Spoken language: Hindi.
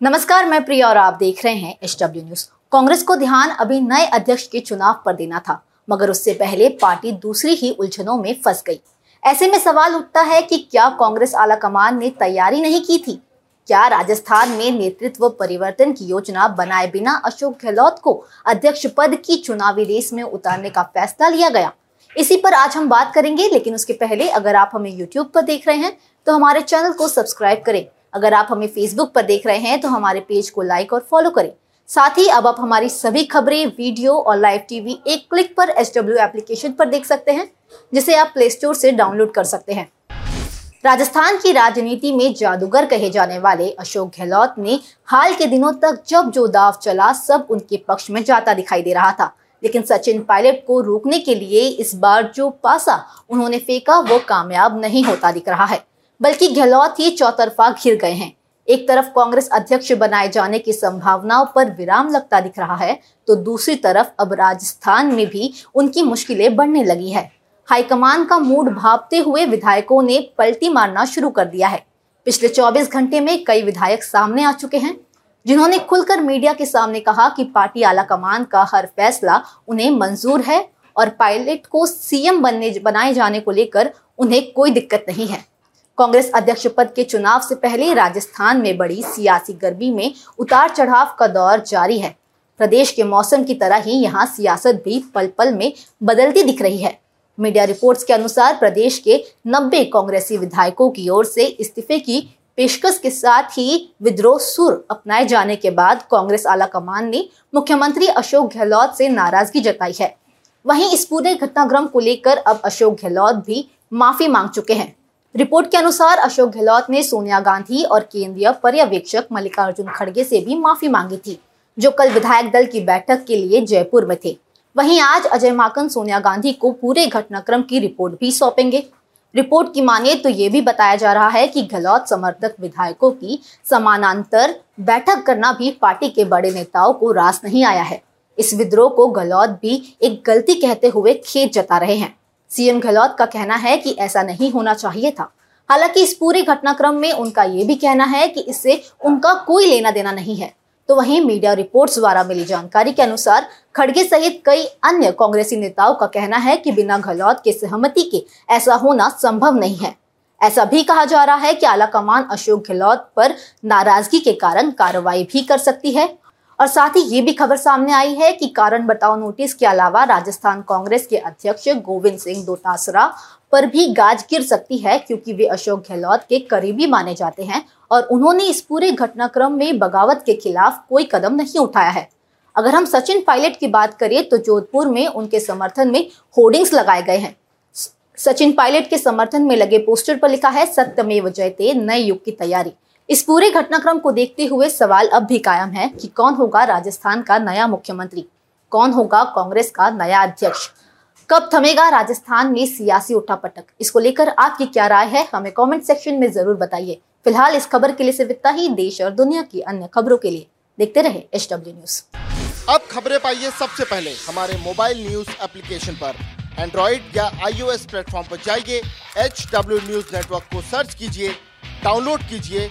नमस्कार, मैं प्रिया और आप देख रहे हैं एच डब्ल्यू न्यूज़। कांग्रेस को ध्यान अभी नए अध्यक्ष के चुनाव पर देना था, मगर उससे पहले पार्टी दूसरी ही उलझनों में फंस गई। ऐसे में सवाल उठता है कि क्या कांग्रेस आला कमान ने तैयारी नहीं की थी? क्या राजस्थान में नेतृत्व परिवर्तन की योजना बनाए बिना अशोक गहलोत को अध्यक्ष पद की चुनावी रेस में उतारने का फैसला लिया गया? इसी पर आज हम बात करेंगे, लेकिन उसके पहले अगर आप हमें यूट्यूब पर देख रहे हैं तो हमारे चैनल को सब्सक्राइब करें। अगर आप हमें फेसबुक पर देख रहे हैं तो हमारे पेज को लाइक और फॉलो करें। साथ ही अब आप हमारी सभी खबरें वीडियो और लाइव टीवी एक क्लिक पर एच एप्लीकेशन पर देख सकते हैं, जिसे आप प्ले स्टोर से डाउनलोड कर सकते हैं। राजस्थान की राजनीति में जादूगर कहे जाने वाले अशोक गहलोत ने हाल के दिनों तक जब जो दाव चला, सब उनके पक्ष में जाता दिखाई दे रहा था। लेकिन सचिन पायलट को रोकने के लिए इस बार जो पासा उन्होंने फेंका, वो कामयाब नहीं होता दिख रहा है। बल्कि गहलोत ही चौतरफा घिर गए हैं। एक तरफ़ कांग्रेस अध्यक्ष बनाए जाने की संभावनाओं पर विराम लगता दिख रहा है तो दूसरी तरफ़ अब राजस्थान में भी उनकी मुश्किलें बढ़ने लगी है। हाईकमान का मूड भापते हुए विधायकों ने पलटी मारना शुरू कर दिया है। पिछले 24 घंटे में कई विधायक सामने आ चुके हैं, जिन्होंने खुलकर मीडिया के सामने कहा कि पार्टी आला कमान का हर फैसला उन्हें मंजूर है और पायलट को सीएम बनने, बनाए जाने को लेकर उन्हें कोई दिक्कत नहीं है। कांग्रेस अध्यक्ष पद के चुनाव से पहले राजस्थान में बड़ी सियासी गर्मी में उतार चढ़ाव का दौर जारी है। प्रदेश के मौसम की तरह ही यहाँ सियासत भी पल पल में बदलती दिख रही है। मीडिया रिपोर्ट्स के अनुसार प्रदेश के 90 कांग्रेसी विधायकों की ओर से इस्तीफे की पेशकश के साथ ही विद्रोह सुर अपनाए जाने के बाद कांग्रेस आला कमान ने मुख्यमंत्री अशोक गहलोत से नाराज़गी जताई है। वहीं इस पूरे घटनाक्रम को लेकर अब अशोक गहलोत भी माफ़ी मांग चुके हैं। रिपोर्ट के अनुसार अशोक गहलोत ने सोनिया गांधी और केंद्रीय पर्यवेक्षक मल्लिकार्जुन खड़गे से भी माफ़ी मांगी थी, जो कल विधायक दल की बैठक के लिए जयपुर में थे। वहीं आज अजय माकन सोनिया गांधी को पूरे घटनाक्रम की रिपोर्ट भी सौंपेंगे। रिपोर्ट की माने तो ये भी बताया जा रहा है कि गहलोत समर्थक विधायकों की समानांतर बैठक करना भी पार्टी के बड़े नेताओं को रास नहीं आया है। इस विद्रोह को गहलोत भी एक गलती कहते हुए खेत जता रहे हैं। सीएम गहलोत का कहना है कि ऐसा नहीं होना चाहिए था। हालाँकि इस पूरे घटनाक्रम में उनका ये भी कहना है कि इससे उनका कोई लेना देना नहीं है। तो वहीं मीडिया रिपोर्ट्स द्वारा मिली जानकारी के अनुसार खड़गे सहित कई अन्य कांग्रेसी नेताओं का कहना है कि बिना गहलोत के सहमति के ऐसा होना संभव नहीं है। ऐसा भी कहा जा रहा है कि आला कमान अशोक गहलोत पर नाराज़गी के कारण कार्रवाई भी कर सकती है और साथ ही ये भी खबर सामने आई है कि कारण बताओ नोटिस के अलावा राजस्थान कांग्रेस के अध्यक्ष गोविंद सिंह दोटासरा पर भी गाज गिर सकती है, क्योंकि वे अशोक गहलोत के करीबी माने जाते हैं और उन्होंने इस पूरे घटनाक्रम में बगावत के खिलाफ कोई कदम नहीं उठाया है। अगर हम सचिन पायलट की बात करें तो जोधपुर में उनके समर्थन में होर्डिंग्स लगाए गए हैं। सचिन पायलट के समर्थन में लगे पोस्टर पर लिखा है, सत्यमेव जयते, नए युग की तैयारी। इस पूरे घटनाक्रम को देखते हुए सवाल अब भी कायम है कि कौन होगा राजस्थान का नया मुख्यमंत्री? कौन होगा कांग्रेस का नया अध्यक्ष? कब थमेगा राजस्थान में सियासी उठापटक? इसको लेकर आपकी क्या राय है? हमें कमेंट सेक्शन में ज़रूर बताइए। फ़िलहाल इस खबर के लिए सिर्फ़ इतना ही। देश और दुनिया की अन्य खबरों के लिए देखते रहे एच डब्ल्यू न्यूज़ अब खबरें पाइए सबसे पहले हमारे मोबाइल न्यूज़ एप्लीकेशन पर। एंड्रॉइड या आईओएस प्लेटफॉर्म पर जाइए। एच डब्ल्यू न्यूज़ नेटवर्क को सर्च कीजिए, डाउनलोड कीजिए